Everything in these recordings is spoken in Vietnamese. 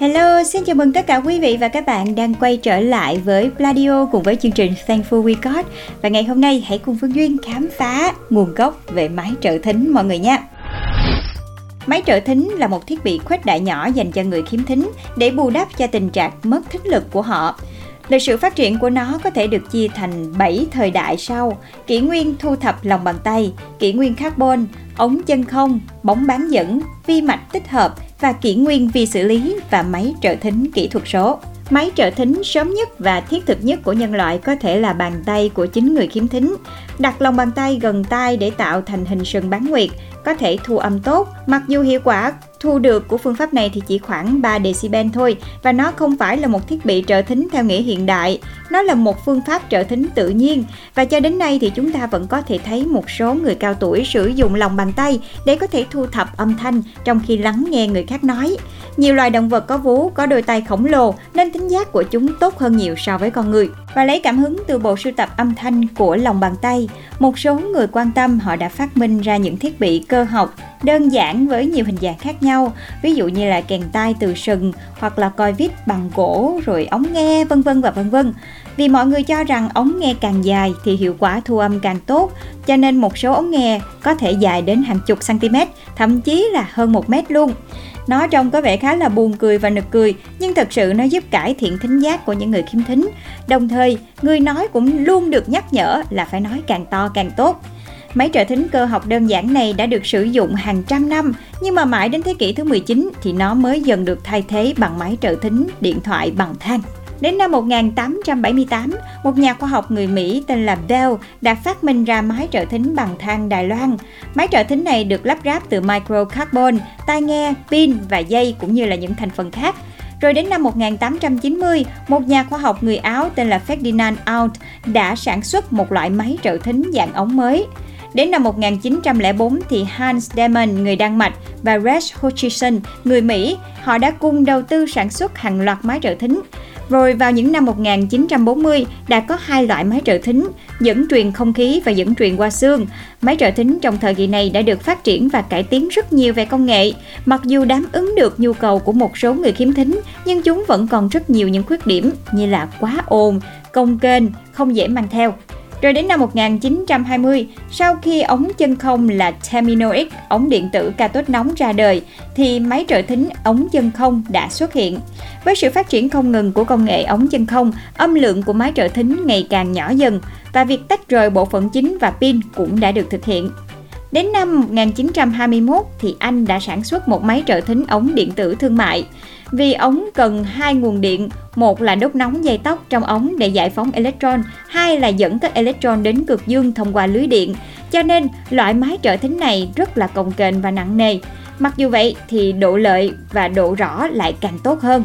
Hello, xin chào mừng tất cả quý vị và các bạn đang quay trở lại với Pladio cùng với chương trình Thankful We Got. Và ngày hôm nay hãy cùng Phương Duyên khám phá nguồn gốc về máy trợ thính mọi người nha. Máy trợ thính là một thiết bị khuếch đại nhỏ dành cho người khiếm thính để bù đắp cho tình trạng mất thính lực của họ. Lịch sử phát triển của nó có thể được chia thành 7 thời đại sau: kỷ nguyên thu thập lòng bàn tay, kỷ nguyên carbon, ống chân không, bóng bán dẫn, vi mạch tích hợp và kỷ nguyên vi xử lý và máy trợ thính kỹ thuật số. Máy trợ thính sớm nhất và thiết thực nhất của nhân loại có thể là bàn tay của chính người khiếm thính. Đặt lòng bàn tay gần tai để tạo thành hình sừng bán nguyệt, có thể thu âm tốt, mặc dù hiệu quả thu được của phương pháp này thì chỉ khoảng 3 decibel thôi và nó không phải là một thiết bị trợ thính theo nghĩa hiện đại, nó là một phương pháp trợ thính tự nhiên và cho đến nay thì chúng ta vẫn có thể thấy một số người cao tuổi sử dụng lòng bàn tay để có thể thu thập âm thanh trong khi lắng nghe người khác nói. Nhiều loài động vật có vú, có đôi tay khổng lồ nên thính giác của chúng tốt hơn nhiều so với con người. Và lấy cảm hứng từ bộ sưu tập âm thanh của lòng bàn tay, một số người quan tâm họ đã phát minh ra những thiết bị cơ học đơn giản với nhiều hình dạng khác nhau, ví dụ như là kèn tai từ sừng hoặc là coi vít bằng gỗ rồi ống nghe vân vân và vân vân. Vì mọi người cho rằng ống nghe càng dài thì hiệu quả thu âm càng tốt, cho nên một số ống nghe có thể dài đến hàng chục cm, thậm chí là hơn một mét luôn. Nó trông có vẻ khá là buồn cười và nực cười, nhưng thật sự nó giúp cải thiện thính giác của những người khiếm thính. Đồng thời, người nói cũng luôn được nhắc nhở là phải nói càng to càng tốt. Máy trợ thính cơ học đơn giản này đã được sử dụng hàng trăm năm, nhưng mà mãi đến thế kỷ thứ 19 thì nó mới dần được thay thế bằng máy trợ thính điện thoại bằng than. Đến năm 1878, một nhà khoa học người Mỹ tên là Bell đã phát minh ra máy trợ thính bằng than Đài Loan. Máy trợ thính này được lắp ráp từ microcarbon, tai nghe, pin và dây cũng như là những thành phần khác. Rồi đến năm 1890, một nhà khoa học người Áo tên là Ferdinand Alt đã sản xuất một loại máy trợ thính dạng ống mới. Đến năm 1904 thì Hans Demon người Đan Mạch và Rex Hutchison người Mỹ, họ đã cùng đầu tư sản xuất hàng loạt máy trợ thính. Rồi vào những năm 1940 đã có hai loại máy trợ thính, dẫn truyền không khí và dẫn truyền qua xương. Máy trợ thính trong thời kỳ này đã được phát triển và cải tiến rất nhiều về công nghệ. Mặc dù đáp ứng được nhu cầu của một số người khiếm thính, nhưng chúng vẫn còn rất nhiều những khuyết điểm như là quá ồn, công kênh, không dễ mang theo. Rồi đến năm 1920, sau khi ống chân không là Terminal X, ống điện tử cathode nóng ra đời, thì máy trợ thính ống chân không đã xuất hiện. Với sự phát triển không ngừng của công nghệ ống chân không, âm lượng của máy trợ thính ngày càng nhỏ dần và việc tách rời bộ phận chính và pin cũng đã được thực hiện. Đến năm 1921 thì Anh đã sản xuất một máy trợ thính ống điện tử thương mại. Vì ống cần hai nguồn điện, một là đốt nóng dây tóc trong ống để giải phóng electron, hai là dẫn các electron đến cực dương thông qua lưới điện. Cho nên, loại máy trợ thính này rất là cồng kềnh và nặng nề. Mặc dù vậy thì độ lợi và độ rõ lại càng tốt hơn.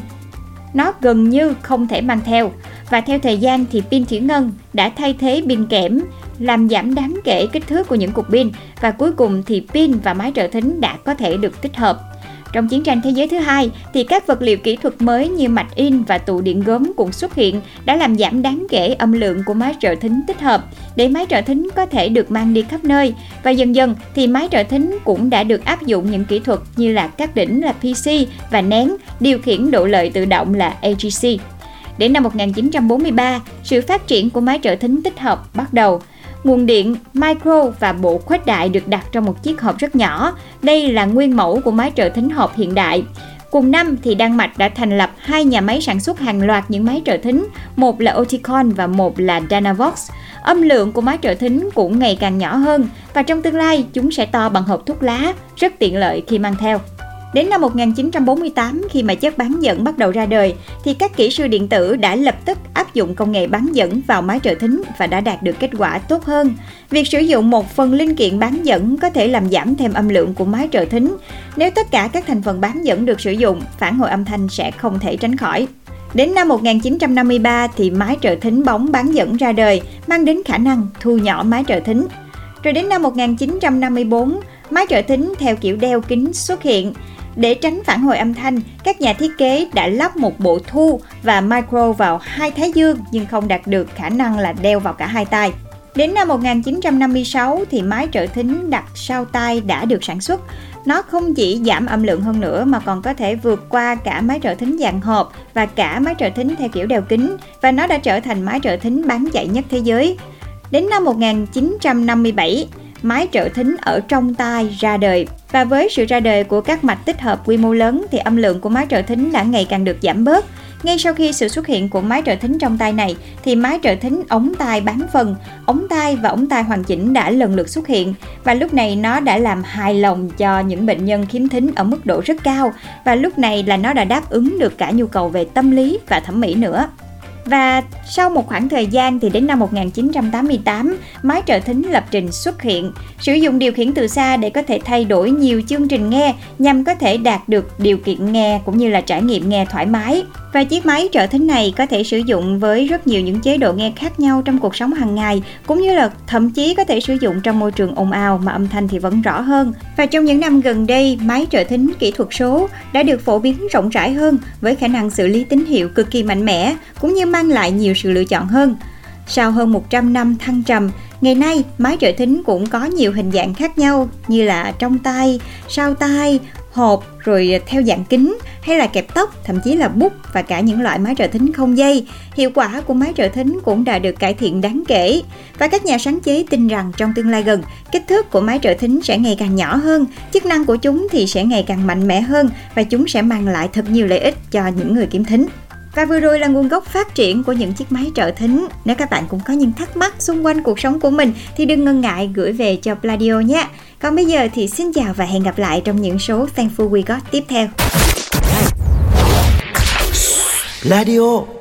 Nó gần như không thể mang theo và theo thời gian thì pin thủy ngân đã thay thế pin kẽm làm giảm đáng kể kích thước của những cục pin và cuối cùng thì pin và máy trợ thính đã có thể được tích hợp. Trong chiến tranh thế giới thứ hai thì các vật liệu kỹ thuật mới như mạch in và tụ điện gốm cũng xuất hiện đã làm giảm đáng kể âm lượng của máy trợ thính tích hợp để máy trợ thính có thể được mang đi khắp nơi và dần dần thì máy trợ thính cũng đã được áp dụng những kỹ thuật như là các đỉnh là PC và nén điều khiển độ lợi tự động là AGC. Đến năm 1943, sự phát triển của máy trợ thính tích hợp bắt đầu. Nguồn điện, micro và bộ khuếch đại được đặt trong một chiếc hộp rất nhỏ. Đây là nguyên mẫu của máy trợ thính hộp hiện đại. Cùng năm thì Đan Mạch đã thành lập hai nhà máy sản xuất hàng loạt những máy trợ thính, một là Oticon và một là Dynavox. Âm lượng của máy trợ thính cũng ngày càng nhỏ hơn và trong tương lai chúng sẽ to bằng hộp thuốc lá, rất tiện lợi khi mang theo. Đến năm 1948, khi mà chất bán dẫn bắt đầu ra đời, thì các kỹ sư điện tử đã lập tức áp dụng công nghệ bán dẫn vào máy trợ thính và đã đạt được kết quả tốt hơn. Việc sử dụng một phần linh kiện bán dẫn có thể làm giảm thêm âm lượng của máy trợ thính. Nếu tất cả các thành phần bán dẫn được sử dụng, phản hồi âm thanh sẽ không thể tránh khỏi. Đến năm 1953 thì máy trợ thính bóng bán dẫn ra đời, mang đến khả năng thu nhỏ máy trợ thính. Rồi đến năm 1954, máy trợ thính theo kiểu đeo kính xuất hiện. Để tránh phản hồi âm thanh, các nhà thiết kế đã lắp một bộ thu và micro vào hai thái dương nhưng không đạt được khả năng là đeo vào cả hai tai. Đến năm 1956 thì máy trợ thính đặt sau tai đã được sản xuất. Nó không chỉ giảm âm lượng hơn nữa mà còn có thể vượt qua cả máy trợ thính dạng hộp và cả máy trợ thính theo kiểu đeo kính và nó đã trở thành máy trợ thính bán chạy nhất thế giới. Đến năm 1957, máy trợ thính ở trong tai ra đời và với sự ra đời của các mạch tích hợp quy mô lớn thì âm lượng của máy trợ thính đã ngày càng được giảm bớt. Ngay sau khi sự xuất hiện của máy trợ thính trong tai này thì máy trợ thính ống tai bán phần, ống tai và ống tai hoàn chỉnh đã lần lượt xuất hiện và lúc này nó đã làm hài lòng cho những bệnh nhân khiếm thính ở mức độ rất cao và lúc này là nó đã đáp ứng được cả nhu cầu về tâm lý và thẩm mỹ nữa. Và sau một khoảng thời gian thì đến năm 1988, máy trợ thính lập trình xuất hiện, sử dụng điều khiển từ xa để có thể thay đổi nhiều chương trình nghe nhằm có thể đạt được điều kiện nghe cũng như là trải nghiệm nghe thoải mái. Và chiếc máy trợ thính này có thể sử dụng với rất nhiều những chế độ nghe khác nhau trong cuộc sống hàng ngày, cũng như là thậm chí có thể sử dụng trong môi trường ồn ào mà âm thanh thì vẫn rõ hơn. Và trong những năm gần đây, máy trợ thính kỹ thuật số đã được phổ biến rộng rãi hơn với khả năng xử lý tín hiệu cực kỳ mạnh mẽ, cũng như mang lại nhiều sự lựa chọn hơn. Sau hơn 100 năm thăng trầm, ngày nay máy trợ thính cũng có nhiều hình dạng khác nhau như là trong tay, sau tay, hộp rồi theo dạng kính hay là kẹp tóc, thậm chí là bút và cả những loại máy trợ thính không dây. Hiệu quả của máy trợ thính cũng đã được cải thiện đáng kể. Và các nhà sáng chế tin rằng trong tương lai gần, kích thước của máy trợ thính sẽ ngày càng nhỏ hơn, chức năng của chúng thì sẽ ngày càng mạnh mẽ hơn và chúng sẽ mang lại thật nhiều lợi ích cho những người kiếm thính. Và vừa rồi là nguồn gốc phát triển của những chiếc máy trợ thính. Nếu các bạn cũng có những thắc mắc xung quanh cuộc sống của mình thì đừng ngần ngại gửi về cho Pladio nhé. Còn bây giờ thì xin chào và hẹn gặp lại trong những số Thankful We Got tiếp theo. Pladio